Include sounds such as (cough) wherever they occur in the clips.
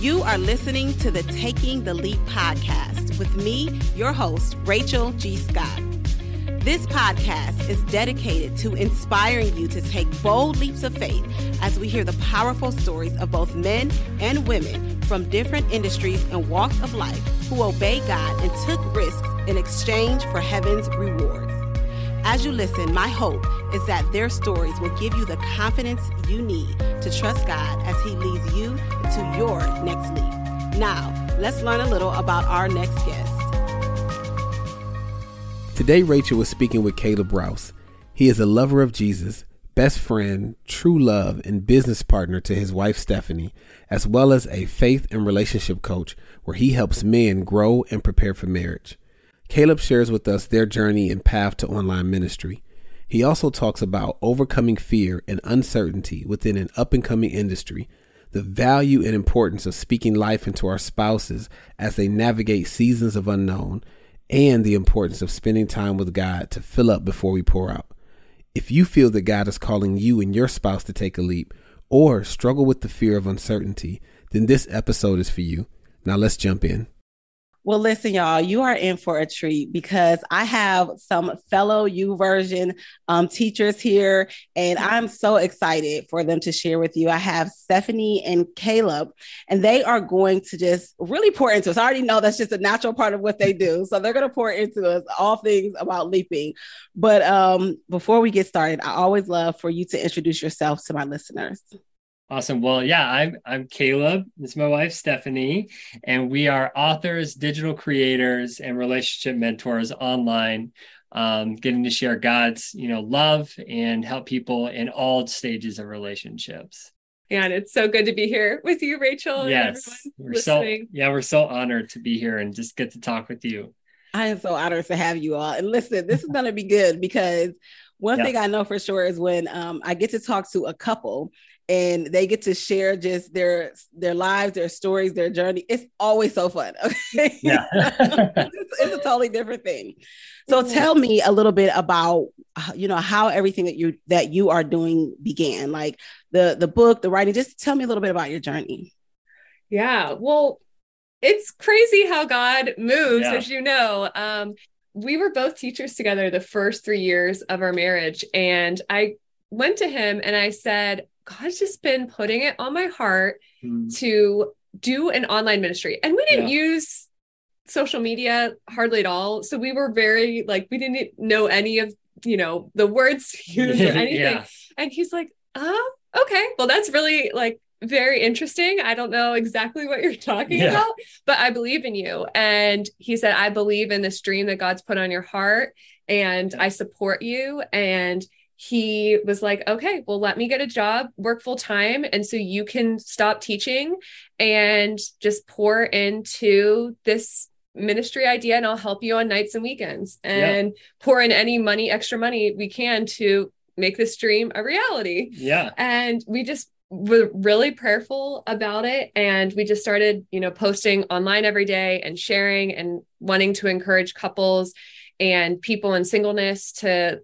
You are listening to the Taking the Leap podcast with me, your host, Rachel G. Scott. This podcast is dedicated to inspiring you to take bold leaps of faith as we hear the powerful stories of both men and women from different industries and walks of life who obeyed God and took risks in exchange for heaven's rewards. As you listen, my hope is that their stories will give you the confidence you need to trust God as He leads you to your next leap. Now, let's learn a little about our next guest. Today, Rachel was speaking with Caleb Rouse. He is a lover of Jesus, best friend, true love, and business partner to his wife Stephanie, as well as a faith and relationship coach where he helps men grow and prepare for marriage. Caleb shares with us their journey and path to online ministry. He also talks about overcoming fear and uncertainty within an up and coming industry, the value and importance of speaking life into our spouses as they navigate seasons of unknown, and the importance of spending time with God to fill up before we pour out. If you feel that God is calling you and your spouse to take a leap, or struggle with the fear of uncertainty, then this episode is for you. Now let's jump in. Well, listen, y'all, you are in for a treat because I have some fellow YouVersion um, teachers here, and I'm so excited for them to share with you. I have Stephanie and Caleb, and they are going to just really pour into us. I already know that's just a natural part of what they do. So they're going to pour into us all things about leaping. But um, before we get started, I always love for you to introduce yourself to my listeners. Awesome. Well, yeah, I'm I'm Caleb. This is my wife Stephanie, and we are authors, digital creators, and relationship mentors online, um, getting to share God's you know love and help people in all stages of relationships. And it's so good to be here with you, Rachel. Yes, we're listening. so yeah, we're so honored to be here and just get to talk with you. I am so honored to have you all. And listen, this is going to be good because one yeah. thing I know for sure is when um, I get to talk to a couple and they get to share just their their lives, their stories, their journey. It's always so fun. (laughs) Okay, yeah, (laughs) it's, it's, a totally different thing. So tell me a little bit about you know how everything that you that you are doing began, like the the book, the writing. Just tell me a little bit about your journey. Yeah, well, it's crazy how God moves, yeah. as you know. Um, we were both teachers together the first three years of our marriage, and I went to him and I said, God's just been putting it on my heart mm. to do an online ministry. And we didn't yeah. use social media hardly at all. So we were very like, we didn't know any of, you know, the words to (laughs) use or anything. yeah. And he's like, oh, okay. Well, that's really like very interesting. I don't know exactly what you're talking yeah. about, but I believe in you. And he said, I believe in this dream that God's put on your heart and I support you. And he was like, okay, well, let me get a job, work full time. And so you can stop teaching and just pour into this ministry idea and I'll help you on nights and weekends and yeah. pour in any money, extra money we can to make this dream a reality. Yeah. And we just were really prayerful about it. And we just started, you know, posting online every day and sharing and wanting to encourage couples and people in singleness to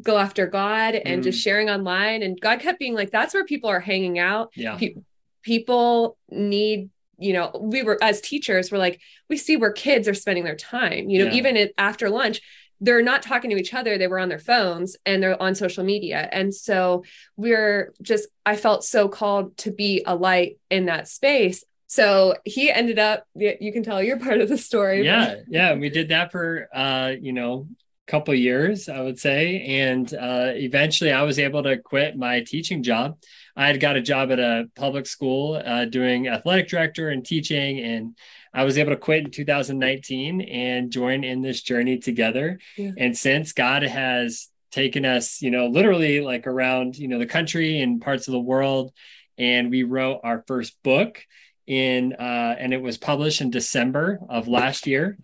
go after God and mm. just sharing online. And God kept being like, that's where people are hanging out. Yeah. Pe- people need, you know, we were as teachers, we're like, we see where kids are spending their time, you know, yeah. even at, after lunch, they're not talking to each other. They were on their phones and they're on social media. And so we're just, I felt so called to be a light in that space. So he ended up, you can tell you're part of the story. Yeah. Yeah. We did that for, uh, you know, couple years, I would say. And uh, eventually I was able to quit my teaching job. I had got a job at a public school uh, doing athletic director and teaching. And I was able to quit in 2019 and join in this journey together. Yeah. And since God has taken us, you know, literally like around, you know, the country and parts of the world. And we wrote our first book in, uh, and it was published in December of last year.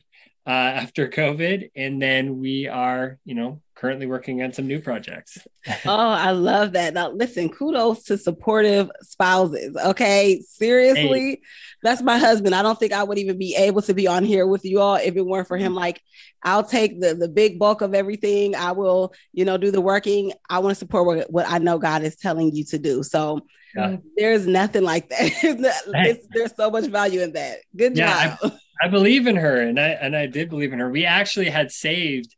Uh, after COVID, and then we are, you know, currently working on some new projects. (laughs) oh, I love that. Now, listen, kudos to supportive spouses. Okay, seriously, hey. that's my husband. I don't think I would even be able to be on here with you all if it weren't for him. Like, I'll take the the big bulk of everything. I will, you know, do the working. I want to support what, what I know God is telling you to do. So. Yeah. There's nothing like that. (laughs) there's so much value in that. Good yeah, job. I, I believe in her, and I and I did believe in her. We actually had saved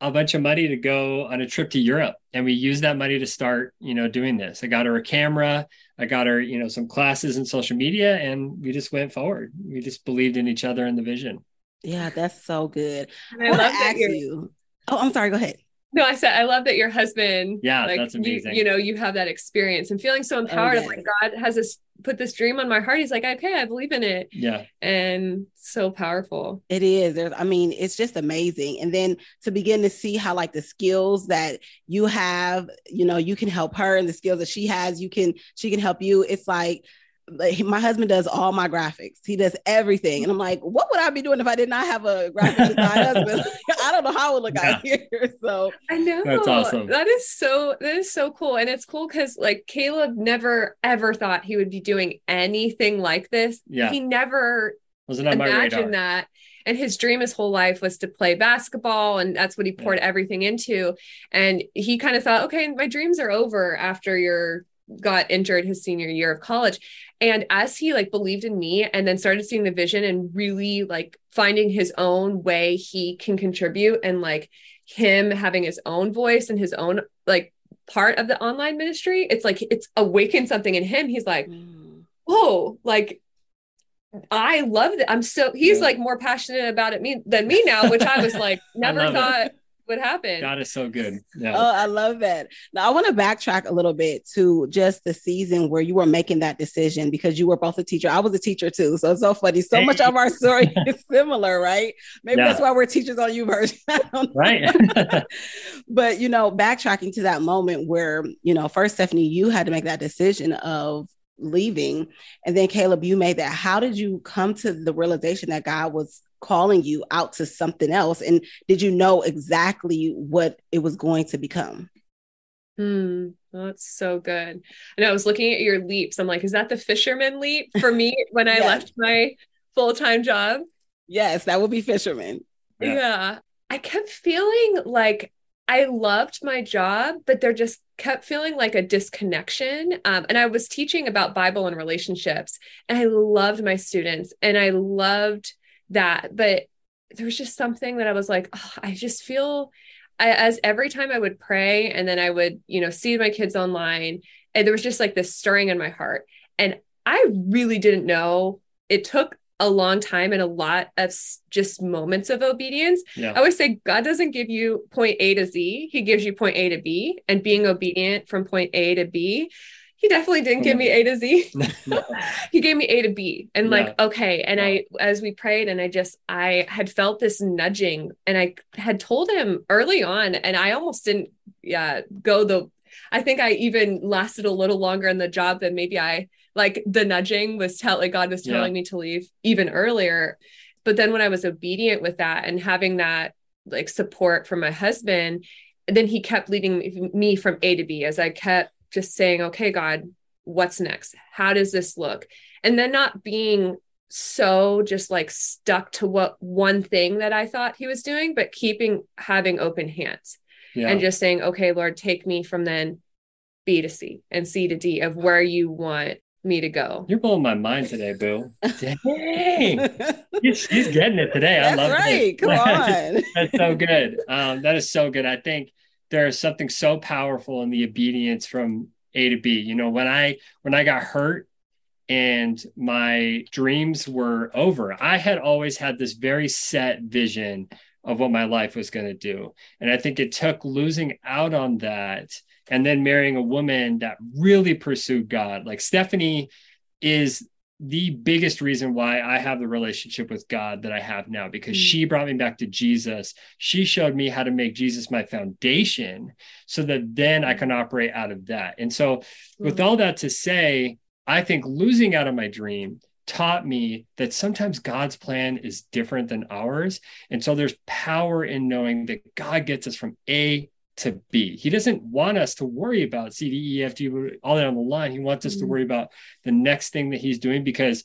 a bunch of money to go on a trip to Europe and we used that money to start, you know, doing this. I got her a camera, I got her, you know, some classes in social media and we just went forward. We just believed in each other and the vision. Yeah, that's so good. And I, I love that you. Oh, I'm sorry, go ahead. No, I said I love that your husband. Yeah, like, that's amazing. You, you, know, you have that experience and feeling so oh, empowered. Oh, yes. Like God has this put this dream on my heart. He's like, okay, I believe in it. Yeah, and so powerful. It is. There's, I mean, it's just amazing. And then to begin to see how like the skills that you have, you know, you can help her, and the skills that she has, you can she can help you. It's like like my husband does all my graphics. He does everything. And I'm like, what would I be doing if I did not have a graphic design (laughs) husband? (laughs) I don't know how it would look yeah. out here. (laughs) So I know that's awesome. That is so that is so cool. And it's cool because like Caleb never ever thought he would be doing anything like this. Yeah. He never wasn't on imagined that. And his dream his whole life was to play basketball, and that's what he poured yeah. everything into. And he kind of thought, okay, my dreams are over after you're got injured his senior year of college and as he like believed in me and then started seeing the vision and really like finding his own way he can contribute and like him having his own voice and his own like part of the online ministry it's like it's awakened something in him he's like mm. oh like I love that. I'm so he's yeah. like more passionate about it me than me now, which I was like (laughs) never thought it what happened. God is so good. Yeah. Oh, I love that. Now I want to backtrack a little bit to just the season where you were making that decision because you were both a teacher. I was a teacher too. So it's so funny. So hey. much of our story (laughs) is similar, right? Maybe yeah. that's why we're teachers on YouVersion. (laughs) right. (laughs) but you know, backtracking to that moment where, you know, first Stephanie, you had to make that decision of leaving and then caleb you made that how did you come to the realization that god was calling you out to something else and did you know exactly what it was going to become Hmm, that's so good. And I was looking at your leaps. I'm like, is that the fisherman leap for me (laughs) when I yes. left my full time job? Yes, that would be fisherman. Yeah. yeah. I kept feeling like I loved my job, but there just kept feeling like a disconnection. Um, and I was teaching about Bible and relationships, and I loved my students and I loved that. But there was just something that I was like, oh, I just feel I, as every time I would pray and then I would, you know, see my kids online, and there was just like this stirring in my heart. And I really didn't know. It took a long time and a lot of just moments of obedience. Yeah. I always say God doesn't give you point A to Z, He gives you point A to B, and being obedient from point A to B he definitely didn't give me A to Z. (laughs) (laughs) he gave me A to B. And yeah. like, okay. And wow. I, as we prayed, and I just, I had felt this nudging and I had told him early on, and I almost didn't, yeah, go the, I think I even lasted a little longer in the job than maybe I, like the nudging was telling, like God was telling yeah. me to leave even earlier. But then when I was obedient with that and having that like support from my husband, then he kept leading me from A to B as I kept just saying, okay, God, what's next? How does this look? And then not being so just like stuck to what one thing that I thought he was doing, but keeping having open hands yeah. and just saying, okay, Lord, take me from then B to C and C to D of where you want me to go. You're blowing my mind today, Boo. Dang. she's, she's, getting it today. That's I love right. it. Come (laughs) on. That's so good. Um, that is so good. I think there is something so powerful in the obedience from A to B. You know, when I when I got hurt and my dreams were over, I had always had this very set vision of what my life was going to do. And I think it took losing out on that and then marrying a woman that really pursued God. Like Stephanie is the biggest reason why I have the relationship with God that I have now because mm. she brought me back to Jesus. She showed me how to make Jesus my foundation so that then I can operate out of that. And so, mm. with all that to say, I think losing out on my dream taught me that sometimes God's plan is different than ours. And so there's power in knowing that God gets us from A to be. He doesn't want us to worry about C, D, E, F, G, all that on the line. He wants us mm-hmm. to worry about the next thing that he's doing because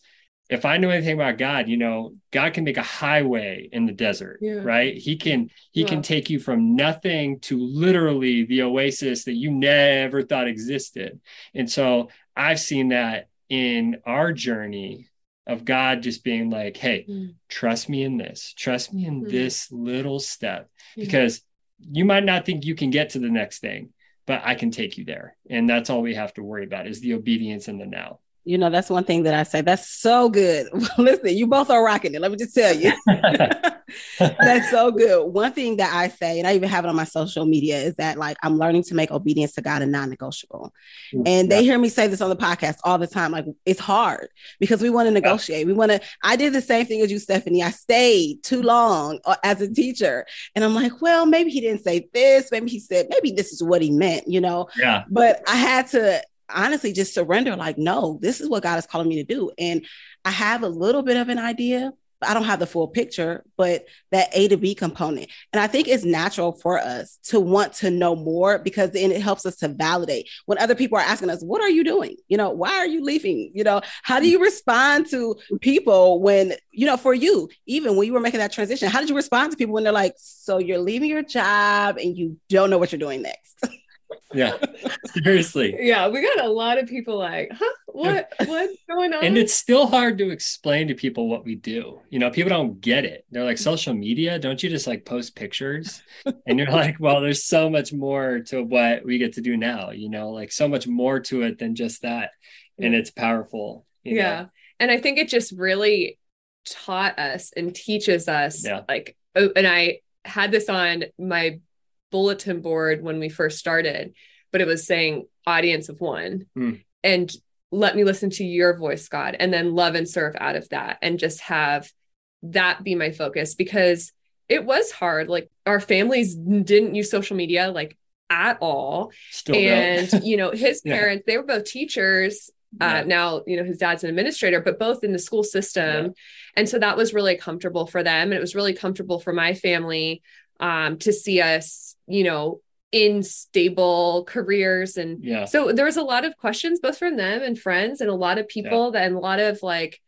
if I know anything about God, you know, God can make a highway in the desert, yeah. right? He can he can take you from nothing to literally the oasis that you never thought existed. And so I've seen that in our journey of God just being like, hey, mm. trust me in this, trust me in mm. this little step, because you might not think you can get to the next thing, but I can take you there. And that's all we have to worry about is the obedience in the now. You know, that's one thing that I say. That's so good. (laughs) Listen, you both are rocking it. Let me just tell you. (laughs) (laughs) that's so good. One thing that I say, and I even have it on my social media, is that like I'm learning to make obedience to God a non-negotiable. Mm, and they hear me say this on the podcast all the time. Like it's hard because we want to negotiate. We want to. I did the same thing as you, Stephanie. I stayed too long uh, as a teacher, and I'm like, well, maybe he didn't say this. Maybe he said, maybe this is what he meant. You know. Yeah. But I had to honestly just surrender like no this is what god is calling me to do. And i have a little bit of an idea but i don't have the full picture but that a to b component. And i think it's natural for us to want to know more because then it helps us to validate. When other people are asking us what are you doing? You know why are you leaving? You know how do you respond to people when you know for you even when you were making that transition how did you respond to people when they're like so you're leaving your job and you don't know what you're doing next (laughs) yeah. (laughs) Seriously. Yeah we got a lot of people like huh? What what's going on? And it's still hard to explain to people what we do. You know people don't get it. They're like social media? Don't you just like post pictures? And you're like well there's so much more to what we get to do now you know like so much more to it than just that. And it's powerful yeah know? and i think it just really taught us and teaches us yeah. like oh, and i had this on my bulletin board when we first started, but it was saying audience of one. Mm. And let me listen to your voice, God, and then love and serve out of that and just have that be my focus because it was hard. Like our families didn't use social media like at all. Still and, you know, his (laughs) parents, yeah. they were both teachers. Uh, yeah. Uh, now, you know, his dad's an administrator, but both in the school system. Yeah. And so that was really comfortable for them. And it was really comfortable for my family um, to see us, you know, in stable careers. And yeah. so there was a lot of questions, both from them and friends, and a lot of people yeah. that, and a lot of like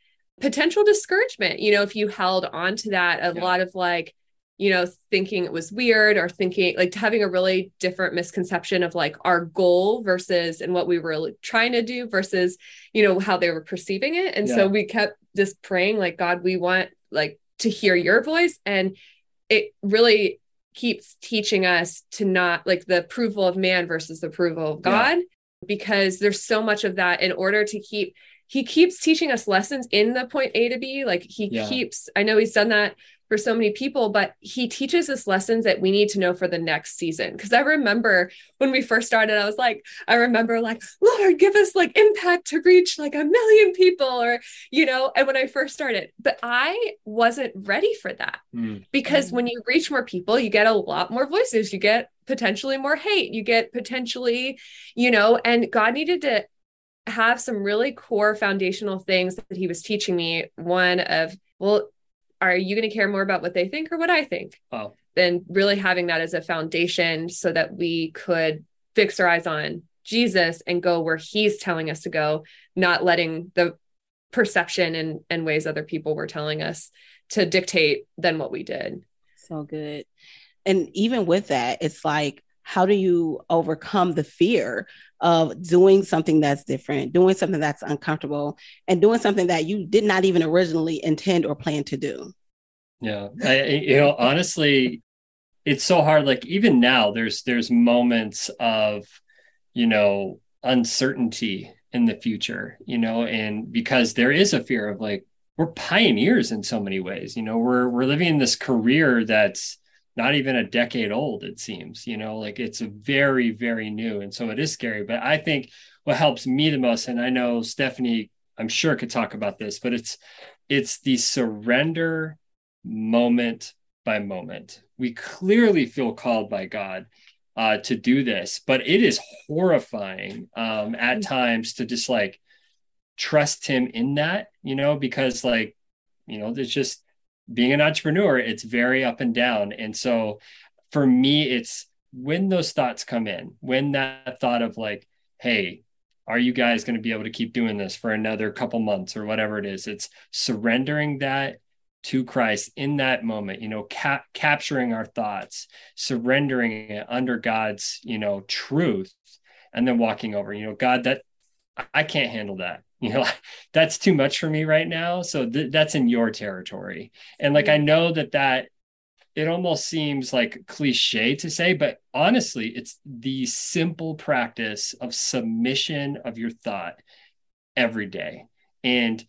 potential discouragement, you know, if you held on to that, a yeah. lot of like, you know, thinking it was weird or thinking like having a really different misconception of like our goal versus and what we were trying to do versus, you know, how they were perceiving it. And yeah. so we kept just praying, like, God, we want like to hear your voice. And it really keeps teaching us to not like the approval of man versus the approval of God, yeah. because there's so much of that in order to keep he keeps teaching us lessons in the point A to B. Like he yeah. keeps, I know he's done that for so many people, but he teaches us lessons that we need to know for the next season. Cause I remember when we first started, I was like, I remember like, Lord, give us like impact to reach like a million people or, you know, and when I first started, but I wasn't ready for that mm. because mm. when you reach more people, you get a lot more voices, you get potentially more hate, you get potentially, you know, and God needed to have some really core foundational things that he was teaching me. One of, well, are you going to care more about what they think or what I think? Wow. Then really having that as a foundation so that we could fix our eyes on Jesus and go where he's telling us to go, not letting the perception and, and ways other people were telling us to dictate than what we did. So good. And even with that, it's like, how do you overcome the fear of doing something that's different, doing something that's uncomfortable, and doing something that you did not even originally intend or plan to do. Yeah, I, you know, honestly, it's so hard. Like even now, there's there's moments of, you know, uncertainty in the future. You know, and because there is a fear of like we're pioneers in so many ways. You know, we're we're living in this career that's not even a decade old it seems you know like it's a very very new and so it is scary but i think what helps me the most and i know stephanie i'm sure could talk about this but it's it's the surrender moment by moment we clearly feel called by god uh, to do this but it is horrifying um, at mm. times to just like trust him in that, you know, because like, you know, there's just being an entrepreneur, it's very up and down. And so for me, it's when those thoughts come in, when that thought of like, hey, are you guys going to be able to keep doing this for another couple months or whatever it is? It's surrendering that to Christ in that moment, you know, cap- capturing our thoughts, surrendering it under God's, you know, truth, and then walking over, you know, God, that I can't handle that. (laughs) You know, that's too much for me right now. So th- that's in your territory. And like, I know that that it almost seems like cliche to say, but honestly, it's the simple practice of submission of your thought every day. And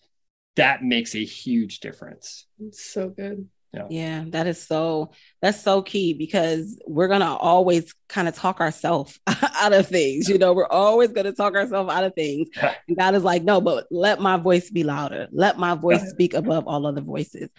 that makes a huge difference. It's so good. Yeah. yeah, that is so that's so key because we're gonna always kind of talk ourselves (laughs) out of things. You know, we're always gonna talk ourselves out of things. and God is like, no, but let my voice be louder. Let my voice speak above all other voices.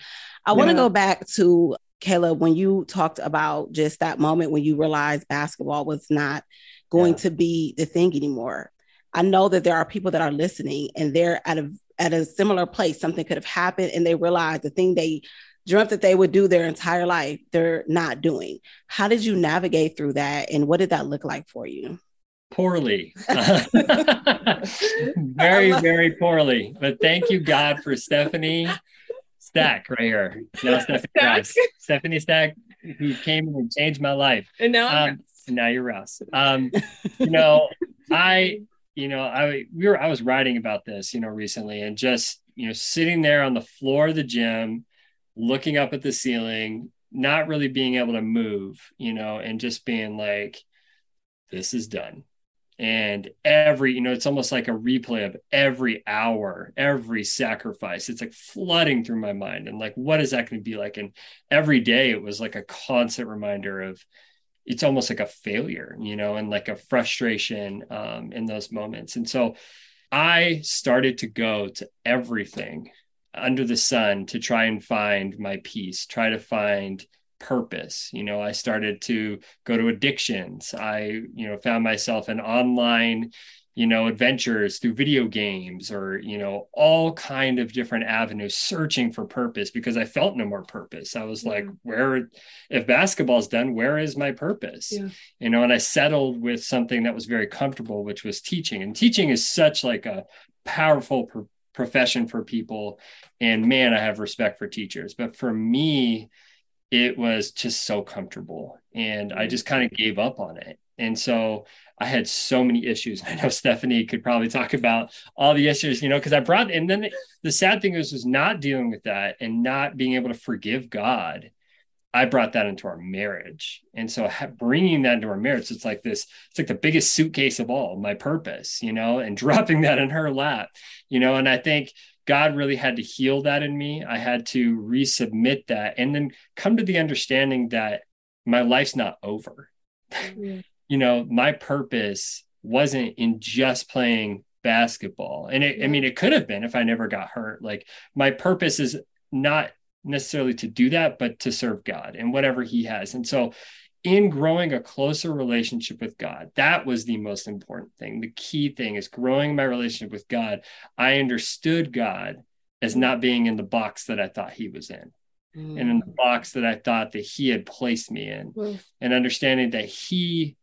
I yeah. want to go back to Caleb when you talked about just that moment when you realized basketball was not going yeah. to be the thing anymore. I know that there are people that are listening and they're at a at a similar place. Something could have happened and they realize the thing they dreamt that they would do their entire life, they're not doing. How did you navigate through that? And what did that look like for you? Poorly. (laughs) (laughs) very, very poorly. But thank you, God, for Stephanie Stack right here. Now (laughs) Stephanie Stack. Stephanie Stack, who came and changed my life. And now um, now you're Ross. Um, you know, I, you know, I we were I was writing about this, you know, recently and just, you know, sitting there on the floor of the gym looking up at the ceiling, not really being able to move, you know, and just being like, this is done. And every, you know, it's almost like a replay of every hour, every sacrifice. It's like flooding through my mind. And like, what is that going to be like? And every day it was like a constant reminder of, it's almost like a failure, you know, and like a frustration um, in those moments. And so I started to go to everything under the sun to try and find my peace, try to find purpose. You know, I started to go to addictions. I, you know, found myself in online, you know, adventures through video games or, you know, all kind of different avenues searching for purpose because I felt no more purpose. I was yeah. like, mm-hmm. where if basketball's done, where is my purpose? Yeah. You know, and I settled with something that was very comfortable, which was teaching. And teaching is such like a powerful profession for people. And man i have respect for teachers. But for me it was just so comfortable. And i just kind of gave up on it. And so i had so many issues. (laughs) I know stephanie could probably talk about all the issues you know because i brought and then the sad thing is was not dealing with that and not being able to forgive god I brought that into our marriage. And so bringing that into our marriage, it's like this, it's like the biggest suitcase of all, my purpose, you know, and (laughs) dropping that in her lap, you know, and I think God really had to heal that in me. I had to resubmit that and then come to the understanding that my life's not over. Mm-hmm. (laughs) you know, my purpose wasn't in just playing basketball. And it, I mean, it could have been if I never got hurt. Like my purpose is not necessarily to do that, but to serve God and whatever He has. And so, in growing a closer relationship with God, that was the most important thing. The key thing is growing my relationship with God. I understood God as not being in the box that I thought He was in. Mm. And in the box that I thought that he had placed me in, mm. and understanding that he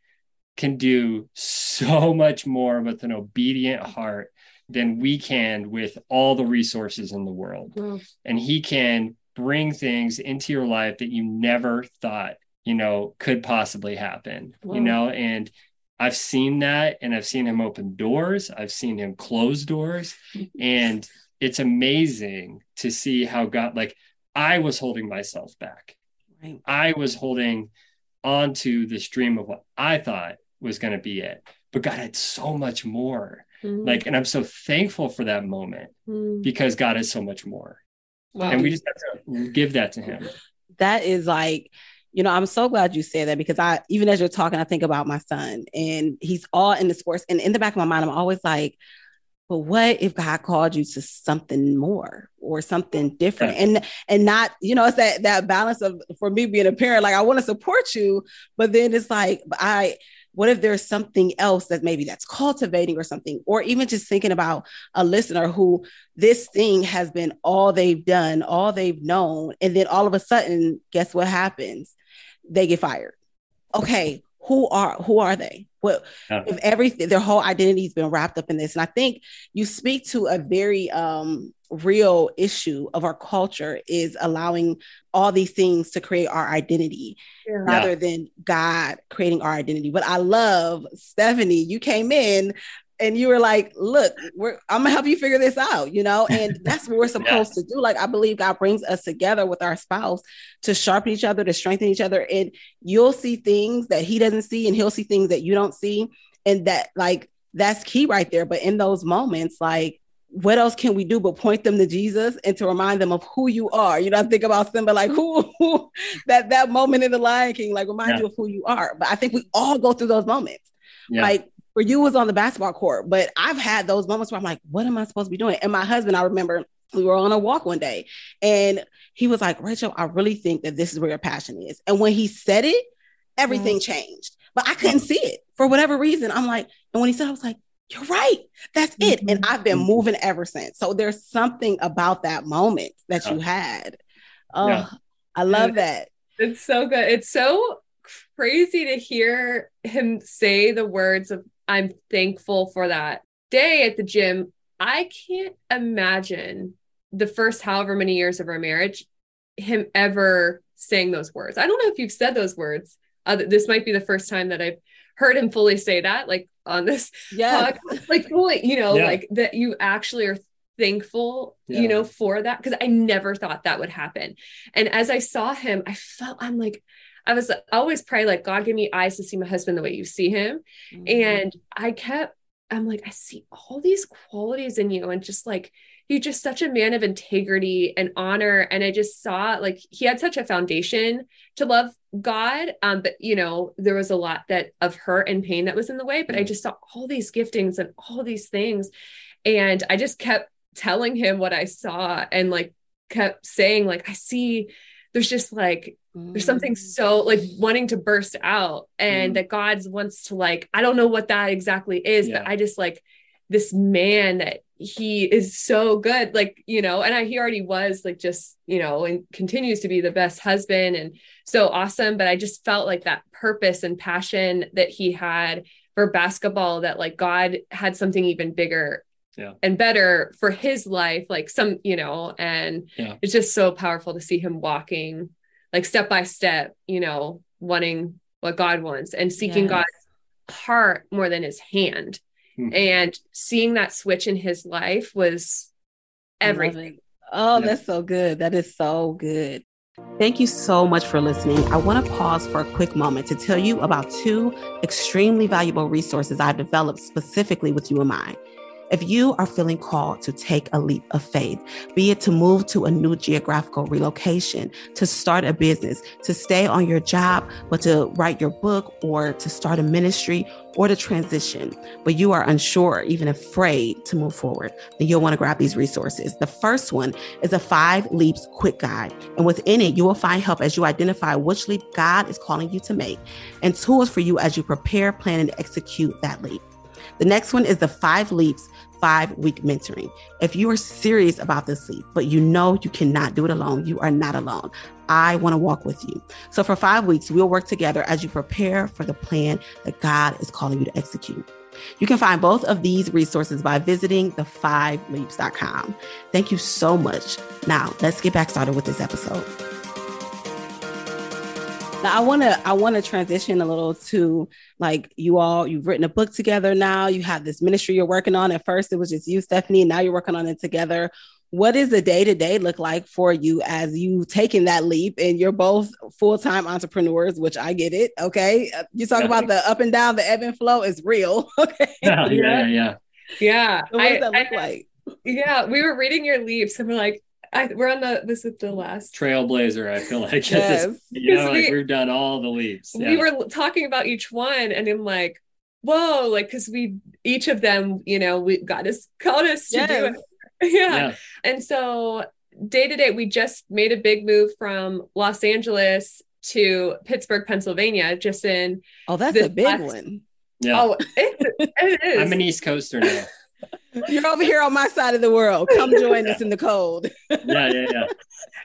can do so (laughs) much more with an obedient heart than we can with all the resources in the world. Mm. And he can bring things into your life that you never thought you know could possibly happen you know and i've seen that and i've seen him open doors i've seen him close doors (laughs) and it's amazing to see how god like i was holding myself back right. i was holding onto this dream of what i thought was going to be it but god had so much more mm-hmm. like and i'm so thankful for that moment mm-hmm. because god has so much more Wow. And we just have to give that to him. That is like, you know, I'm so glad you said that because I, even as you're talking, I think about my son and he's all in the sports. And in the back of my mind, I'm always like, but what if God called you to something more or something different? Yeah. And and not, you know, it's that that balance of for me being a parent, like I want to support you, but then it's like I what if there's something else that maybe that's cultivating or something or even just thinking about a listener who this thing has been all they've done all they've known and then all of a sudden guess what happens? They get fired. Okay who are who are they? What yeah. if everything their whole identity has been wrapped up in this? And i think you speak to a very um real issue of our culture is allowing all these things to create our identity yeah. rather than God creating our identity. But I love Stephanie, you came in and you were like, look, I'm gonna help you figure this out, you know, (laughs) and that's what we're supposed yeah. to do. Like, I believe God brings us together with our spouse to sharpen each other, to strengthen each other, and you'll see things that he doesn't see, and he'll see things that you don't see, and that like that's key right there. But in those moments, like what else can we do but point them to Jesus and to remind them of who you are? You know, I think about Simba like who, who that that moment in the Lion King, like remind yeah. you of who you are. But I think we all go through those moments. Yeah. Like for you was on the basketball court, but I've had those moments where I'm like, what am I supposed to be doing? And my husband, I remember we were on a walk one day and he was like, Rachel, I really think that this is where your passion is. And when he said it, everything mm-hmm. changed. But I couldn't see it for whatever reason. I'm like, and when he said, I was like, you're right. That's it. Mm-hmm. And I've been mm-hmm. moving ever since. So there's something about that moment that you had. Oh, yeah. I love that. It's so good. It's so crazy to hear him say the words of, I'm thankful for that day at the gym. I can't imagine the first however many years of our marriage, him ever saying those words. I don't know if you've said those words. Uh, this might be the first time that I've heard him fully say that, like on this yeah like fully you know yeah. like that you actually are thankful yeah. you know for that because i never thought that would happen and as i saw him i felt i'm like i was always pray like god give me eyes to see my husband the way you see him mm-hmm. and i kept i'm like i see all these qualities in you and just like he's just such a man of integrity and honor and i just saw like he had such a foundation to love god um but you know there was a lot that of hurt and pain that was in the way but i mm. just saw all these giftings and all these things and i just kept telling him what i saw and like kept saying like i see there's just like there's something mm. so like wanting to burst out and mm. that god's wants to like i don't know what that exactly is yeah. but i just like this man that he is so good like you know and I, he already was like just you know and continues to be the best husband and so awesome but i just felt like that purpose and passion that he had for basketball that like god had something even bigger yeah. and better for his life like some you know and yeah. it's just so powerful to see him walking like step by step you know wanting what god wants and seeking yes. god's heart more than his hand Hmm. And seeing that switch in his life was everything. Oh, that's so good. That is so good. Thank you so much for listening. I want to pause for a quick moment to tell you about two extremely valuable resources I've developed specifically with you in mind. If you are feeling called to take a leap of faith, be it to move to a new geographical relocation, to start a business, to stay on your job, but to write your book or to start a ministry or to transition, but you are unsure, or even afraid to move forward, then you'll want to grab these resources. The first one is a five leaps quick guide. And within it, you will find help as you identify which leap God is calling you to make and tools for you as you prepare, plan, and execute that leap. The next one is the five leaps five week mentoring. If you are serious about this leap, but you know you cannot do it alone, you are not alone. I want to walk with you. So for five weeks, we'll work together as you prepare for the plan that God is calling you to execute. You can find both of these resources by visiting the5leaps.com. Thank you so much. Now, let's get back started with this episode. Now I want to I want to transition a little to like you all you've written a book together now you have this ministry you're working on. At first it was just you Stephanie and now you're working on it together. What does the day to day look like for you as you taking that leap? And you're both full-time entrepreneurs which I get it okay? Uh, you talk about the up and down the ebb and flow is real (laughs) okay? (laughs) Yeah yeah yeah. Yeah so what does that look I, like? Yeah we were reading your leaps and we're like I, we're on the this is the last trailblazer. I feel like yes. this, you know, we, like we've done all the leaps. Yeah. We were talking about each one, and I'm like, whoa, like because we each of them, you know, we got us called us to yes. do it. (laughs) yeah. yeah. And so day to day, we just made a big move from Los Angeles to Pittsburgh, Pennsylvania, just in oh, that's a big last... one. Yeah. Oh, it, it is. (laughs) I'm an East Coaster now. You're over here on my side of the world. Come join us in the cold. (laughs) yeah, yeah, yeah.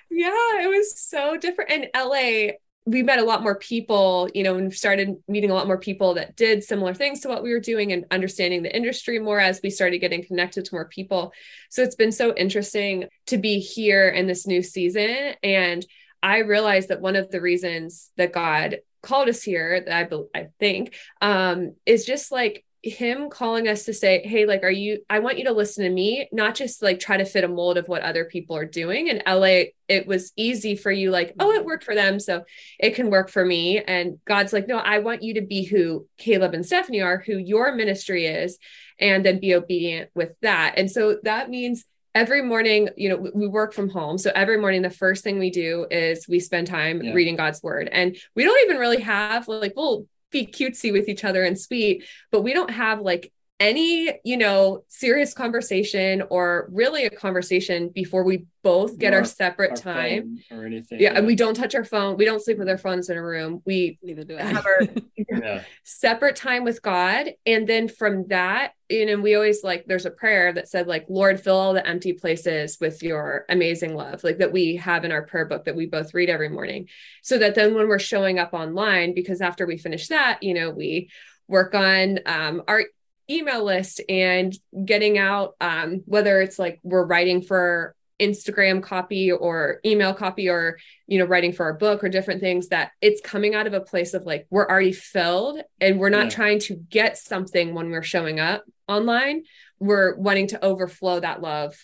Yeah, it was so different. In LA, we met a lot more people, you know, and started meeting a lot more people that did similar things to what we were doing and understanding the industry more as we started getting connected to more people. So it's been so interesting to be here in this new season. And I realized that one of the reasons that God called us here, that I, I think, um, is just like him calling us to say, Hey, like, are you, I want you to listen to me, not just like try to fit a mold of what other people are doing. In LA, it was easy for you, like, oh, it mm-hmm. worked for them. So it can work for me. And God's like, no, I want you to be who Caleb and Stephanie are, who your ministry is, and then be obedient with that. And so that means, every morning, you know, we work from home. So every morning, the first thing we do is we spend time yeah. reading God's word. And we don't even really have like, we'll be cutesy with each other and sweet, but we don't have like any, you know, serious conversation or really a conversation before we both get our, our separate our time or anything. Yeah, yeah, and we don't touch our phone. We don't sleep with our phones in a room. We neither do I. have our (laughs) (laughs) yeah. separate time with God, and then from that, you know, we always like there's a prayer that said like, Lord, fill all the empty places with your amazing love, like that we have in our prayer book that we both read every morning, so that then when we're showing up online, because after we finish that, you know, we work on um, our email list and getting out um, whether it's like we're writing for Instagram copy or email copy or you know writing for our book or different things that it's coming out of a place of like we're already filled and we're not yeah. trying to get something when we're showing up online. We're wanting to overflow that love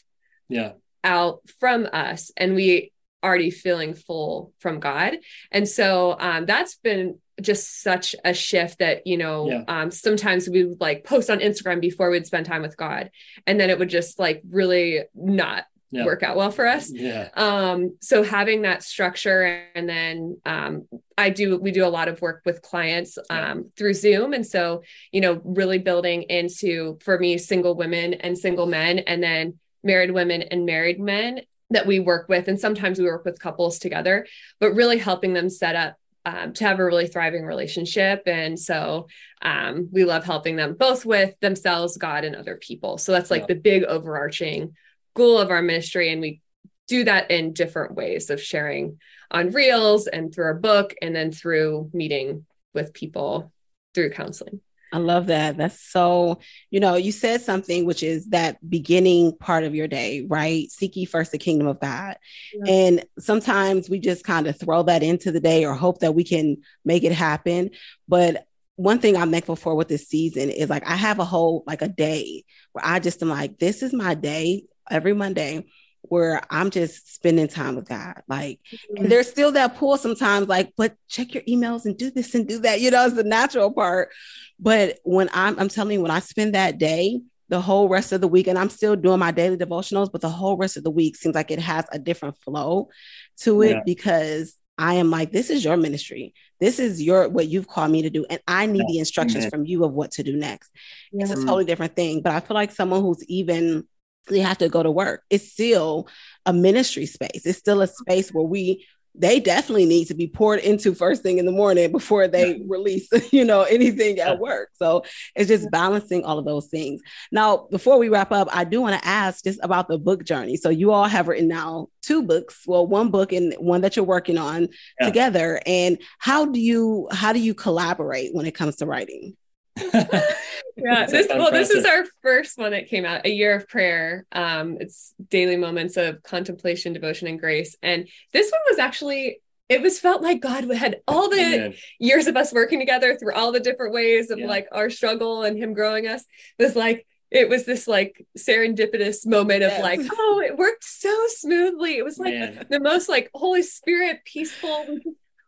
yeah. out from us and we already feeling full from God. And so um, that's been just such a shift that you know yeah. um, sometimes we would like post on instagram before we'd spend time with god and then it would just like really not yeah. work out well for us yeah um so having that structure and then um i do we do a lot of work with clients um through zoom and so you know really building into for me single women and single men and then married women and married men that we work with and sometimes we work with couples together but really helping them set up um, to have a really thriving relationship. And so um, we love helping them both with themselves, God, and other people. So that's like yeah. the big overarching goal of our ministry. And we do that in different ways of sharing on reels and through our book, and then through meeting with people through counseling. I love that. That's so, you know, you said something which is that beginning part of your day, right? Seek ye first the kingdom of God. Yeah. And sometimes we just kind of throw that into the day or hope that we can make it happen. But one thing I'm thankful for with this season is like I have a whole like a day where I just am like, this is my day every Monday where I'm just spending time with God. Like, mm-hmm. there's still that pull sometimes, like, but check your emails and do this and do that. You know, it's the natural part. But when I'm, I'm telling you, when I spend that day, the whole rest of the week, and I'm still doing my daily devotionals, but the whole rest of the week seems like it has a different flow to it yeah. because I am like, this is your ministry. This is your what you've called me to do. And I need the instructions from you of what to do next. Yeah. It's a totally different thing. But I feel like someone who's even they have to go to work. It's still a ministry space. It's still a space where we they definitely need to be poured into first thing in the morning before they release, (laughs) you know, anything at work. So it's just balancing all of those things. Now, before we wrap up, I do want to ask just about the book journey. So you all have written now two books, well, one book and one that you're working on yeah. together. And how do you how do you collaborate when it comes to writing? (laughs) yeah this well this is our first one that came out a year of prayer um it's daily moments of contemplation devotion and grace and this one was actually it was felt like god had all the Amen. years of us working together through all the different ways of yeah. like our struggle and him growing us it was like it was this like serendipitous moment yes. of like oh it worked so smoothly it was like Man. the most like holy spirit peaceful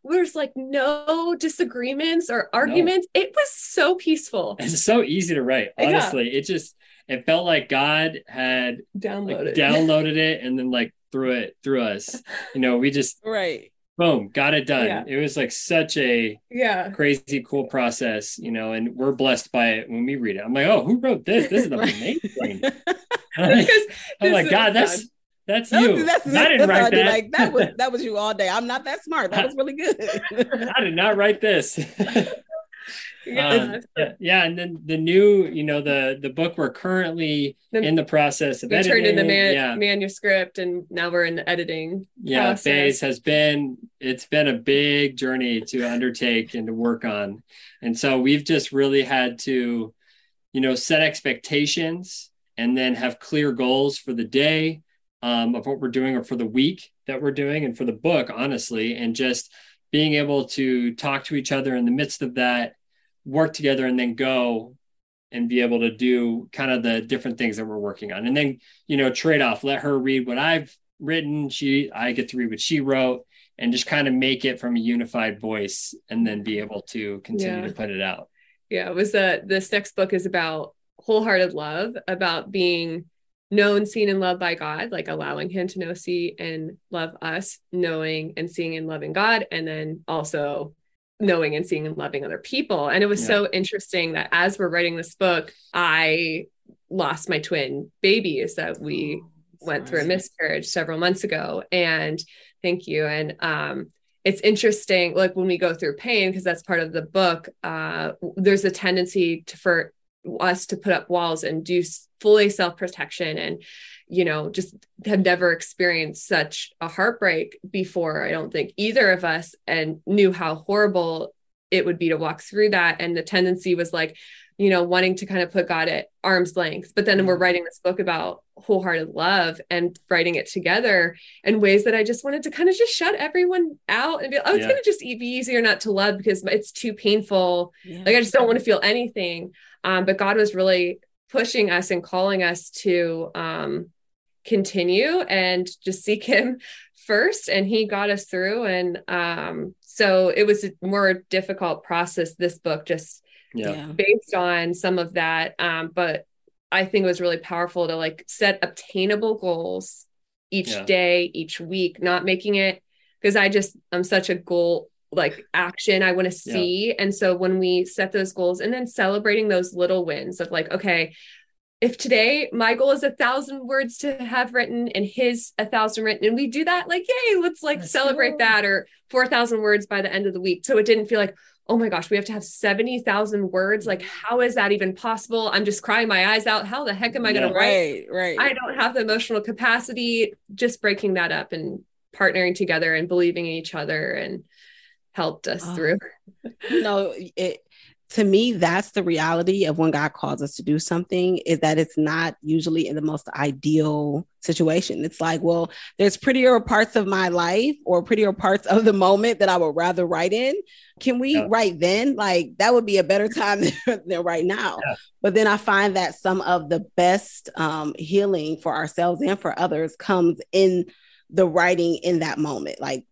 there's like no disagreements or arguments. No. It was so peaceful. It's so easy to write. Honestly, yeah. it just it felt like God had downloaded like, downloaded it and then like threw it through us. You know, we just (laughs) right boom got it done. Yeah. It was like such a yeah crazy cool process. You know, and we're blessed by it when we read it. I'm like, oh, who wrote this? This is (laughs) amazing. I'm like, oh my God, that's that's you. That's, that's, I didn't write that. Like that was (laughs) that was you all day. I'm not that smart. That was really good. (laughs) I did not write this. (laughs) yeah. Um, yeah, yeah, and then the new, you know, the the book we're currently the, in the process of we editing. turned in the man, yeah. manuscript, and now we're in the editing. Yeah, process. phase has been it's been a big journey to undertake and to work on, and so we've just really had to, you know, set expectations and then have clear goals for the day um, of what we're doing or for the week that we're doing and for the book, honestly, and just being able to talk to each other in the midst of that work together and then go and be able to do kind of the different things that we're working on. And then you know trade off let her read what i've written. She i get to read what she wrote and just kind of make it from a unified voice and then be able to continue yeah. to put it out. Yeah it was uh this next book is about wholehearted love about being known seen and loved by god like allowing him to know see and love us knowing and seeing and loving god and then also knowing and seeing and loving other people. And it was yeah. so interesting that as we're writing this book, I lost my twin babies that we oh, went through a miscarriage several months ago. And thank you. And um, it's interesting, like when we go through pain, because that's part of the book, uh, there's a tendency to, for us to put up walls and do fully self protection and you know, just have never experienced such a heartbreak before. I don't think either of us and knew how horrible it would be to walk through that. And the tendency was like, you know, wanting to kind of put God at arm's length. But then we're mm-hmm. writing this book about wholehearted love and writing it together in ways that I just wanted to kind of just shut everyone out and be, oh, it's yeah. going to just be easier not to love because it's too painful. Yeah. Like I just don't want to feel anything. Um, but God was really pushing us and calling us to um, continue and just seek him (laughs) first and he got us through and um, so it was a more difficult process this book just yeah. based on some of that um, but i think it was really powerful to like set obtainable goals each yeah. day each week not making it because i just i'm such a goal like action I want to see. Yeah. And so when we set those goals and then celebrating those little wins of like, okay, if today my goal is a thousand words to have written and his a thousand written and we do that like yay let's like That's celebrate cool. that or 4000 words by the end of the week. So it didn't feel like oh my gosh we have to have 70,000 words. Like mm. how is that even possible? I'm just crying my eyes out. How the heck am i going to write? Right right. I don't have the emotional capacity. Just breaking that up and partnering together and believing in each other and helped us oh. through (laughs) no it to me, that's the reality of when God calls us to do something is that it's not usually in the most ideal situation. It's like, well, there's prettier parts of my life or prettier parts of the moment that I would rather write in. Can we yeah. write then? Like that would be a better time (laughs) than, than right now. Yeah. But then I find that some of the best um, healing for ourselves and for others comes in the writing in that moment. Like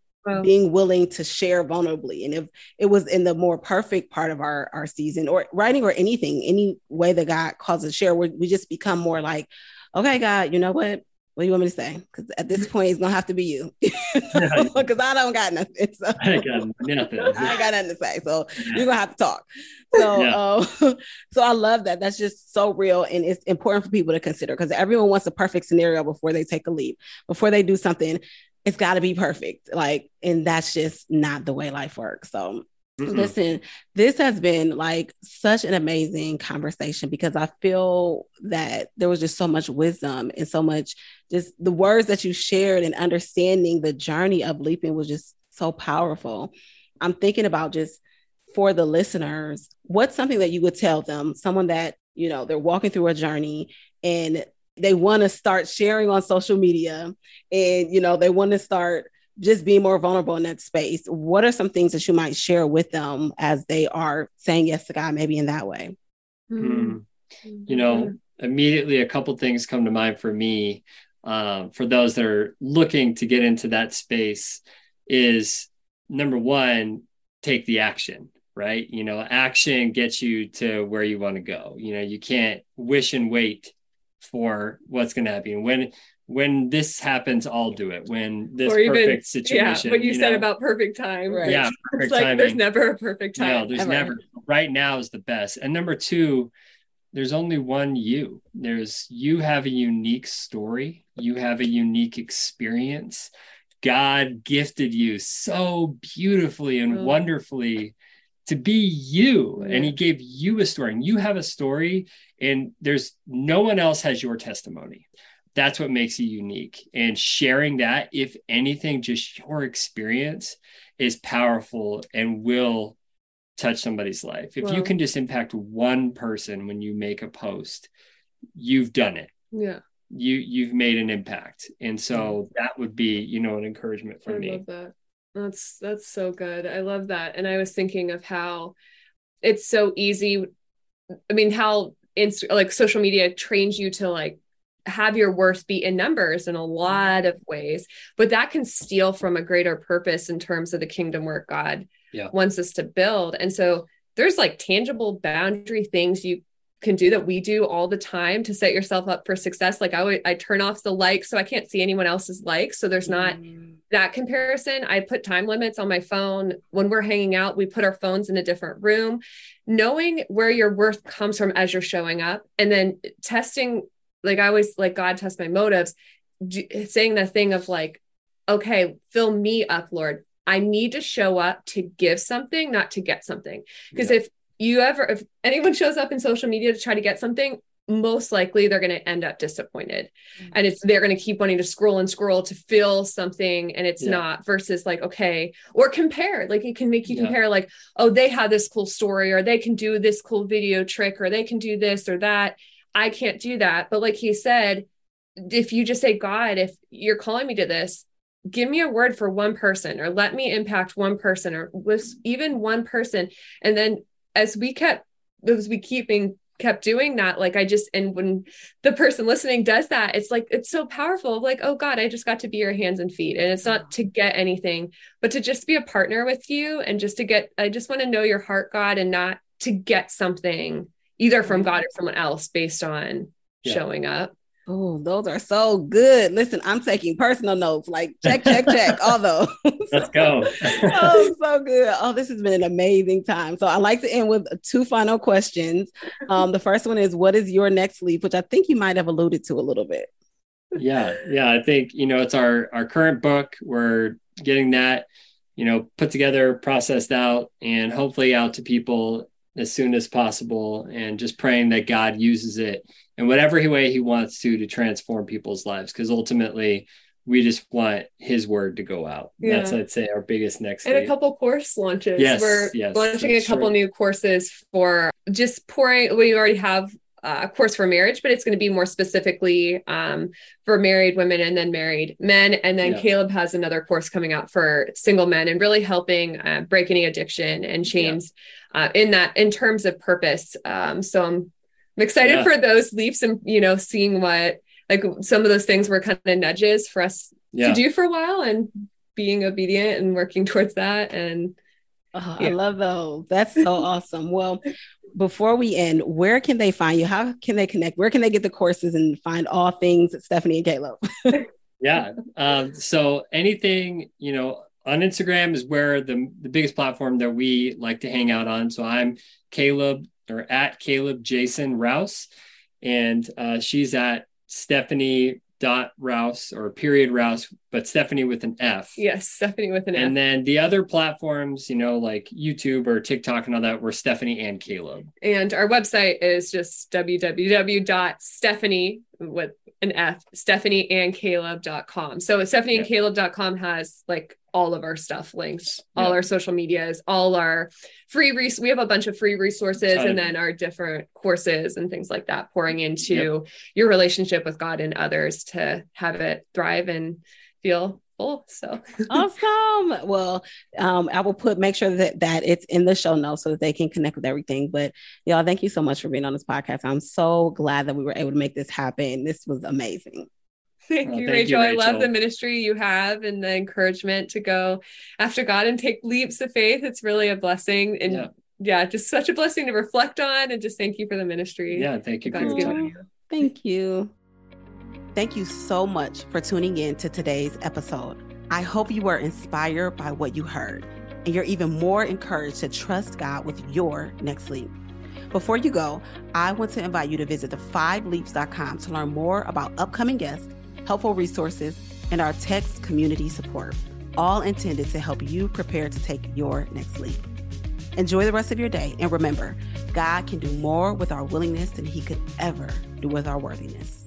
being willing to share vulnerably and if it was in the more perfect part of our our season or writing or anything any way that god calls us to share we we just become more like okay god you know what what do you want me to say? Because at this point, it's gonna have to be you, (laughs) because (laughs) I don't got nothing. So. I got nothing. (laughs) I got nothing to say. So you're gonna have to talk. So, yeah. uh, so I love that. That's just so real, and it's important for people to consider because everyone wants a perfect scenario before they take a leap, before they do something it's got to be perfect. Like, and that's just not the way life works. So, Mm-mm. listen, this has been like such an amazing conversation because I feel that there was just so much wisdom and so much just the words that you shared and understanding the journey of leaping was just so powerful. I'm thinking about just for the listeners, what's something that you would tell them, someone that, you know, they're walking through a journey and they want to start sharing on social media and you know they want to start just being more vulnerable in that space. What are some things that you might share with them as they are saying yes to god maybe in that way? Mm-hmm. you know immediately a couple things come to mind for me uh, for those that are looking to get into that space is number one take the action right? You know action gets you to where you want to go. You know you can't wish and wait for what's going to happen when when this happens i'll do it when this or even, perfect situation yeah what you, you said know, about perfect time right yeah perfect it's like timing. there's never a perfect time no there's ever. never right now is the best and number two there's only one you. There's you have a unique story, you have a unique experience. God gifted you so beautifully and oh. wonderfully to be you and he gave you a story and you have a story and there's no one else has your testimony. That's what makes you unique and sharing that if anything just your experience is powerful and will touch somebody's life. If you can just impact one person when you make a post you've done it. Yeah. You you've made an impact and so that would be you know an encouragement for I me. love that that's that's so good. I love that. And I was thinking of how it's so easy. I mean, how inst- like social media trains you to like have your worth be in numbers in a lot of ways, but that can steal from a greater purpose in terms of the kingdom work God yeah. wants us to build. And so there's like tangible boundary things you can do that we do all the time to set yourself up for success. Like I would, I turn off the likes so I can't see anyone else's likes. So there's not mm. that comparison. I put time limits on my phone. When we're hanging out, we put our phones in a different room. Knowing where your worth comes from as you're showing up and then testing, like I always like God test my motives, saying the thing of like, okay, fill me up, Lord. I need to show up to give something, not to get something. Because yeah. if you ever if anyone shows up in social media to try to get something most likely they're going to end up disappointed mm-hmm. and it's they're going to keep wanting to scroll and scroll to feel something and it's yeah. not versus like okay or compare like it can make you yeah. compare like oh they have this cool story or they can do this cool video trick or they can do this or that i can't do that but like he said if you just say god if you're calling me to this give me a word for one person or let me impact one person or with even one person and then as we kept as we keeping kept doing that like i just and when the person listening does that it's like it's so powerful like oh god i just got to be your hands and feet. And it's not to get anything but to just be a partner with you and just to get i just want to know your heart god and not to get something either from god or someone else based on yeah. showing up Oh, those are so good. Listen, I'm taking personal notes like check, check, check, all (laughs) those. Let's go. (laughs) oh, so good. Oh, this has been an amazing time. So I like to end with two final questions. Um, the first one is what is your next leap, which I think you might have alluded to a little bit. Yeah, yeah. I think, you know, it's our our current book. We're getting that, you know, put together, processed out, and hopefully out to people as soon as possible and just praying that God uses it in whatever way he wants to to transform people's lives because ultimately we just want his word to go out. Yeah. That's I'd say our biggest next and a couple course launches. Yes, We're yes, launching a couple true. new courses for just pouring. We already have a course for marriage, but it's going to be more specifically um, for married women and then married men. And then yeah. Caleb has another course coming out for single men and really helping uh, break any addiction and chains yeah. uh, in that in terms of purpose. Um, so I'm I'm excited yeah. for those leaps and you know seeing what like some of those things were kind of nudges for us yeah. to do for a while and being obedient and working towards that and oh, yeah. I love those. That's so awesome. Well, before we end, where can they find you? How can they connect? Where can they get the courses and find all things Stefanie and Caleb? (laughs) yeah. Um, so anything, you know, on Instagram is where the, the biggest platform that we like to hang out on. So I'm Caleb or at Caleb Jason Rouse, and uh, she's at Stefanie dot Rouse or period Rouse, but Stefanie with an F. Yes, Stefanie with an and F. And then the other platforms, you know, like YouTube or TikTok and all that, were Stefanie and Caleb. And our website is just www.stefanie with an F, Stefanie and Caleb.com. So Stefanie and Caleb.com has like all of our stuff linked, all our social medias, all our free res- we have a bunch of free resources and then our different courses and things like that pouring into yep. your relationship with God and others to have it thrive and feel full. So (laughs) awesome. Well, um, I will put make sure that that it's in the show notes so that they can connect with everything. But y'all, thank you so much for being on this podcast. I'm so glad that we were able to make this happen. This was amazing. Thank, you, thank Rachel. you, Rachel. I love the ministry you have and the encouragement to go after God and take leaps of faith. It's really a blessing. And yeah, yeah just such a blessing to reflect on. And just thank you for the ministry. Yeah, thank you. God's given you. Thank you. Thank you so much for tuning in to today's episode. I hope you were inspired by what you heard and you're even more encouraged to trust God with your next leap. Before you go, I want to invite you to visit the5leaps.com to learn more about upcoming guests, helpful resources, and our text community support, all intended to help you prepare to take your next leap. Enjoy the rest of your day, and remember, God can do more with our willingness than he could ever do with our worthiness.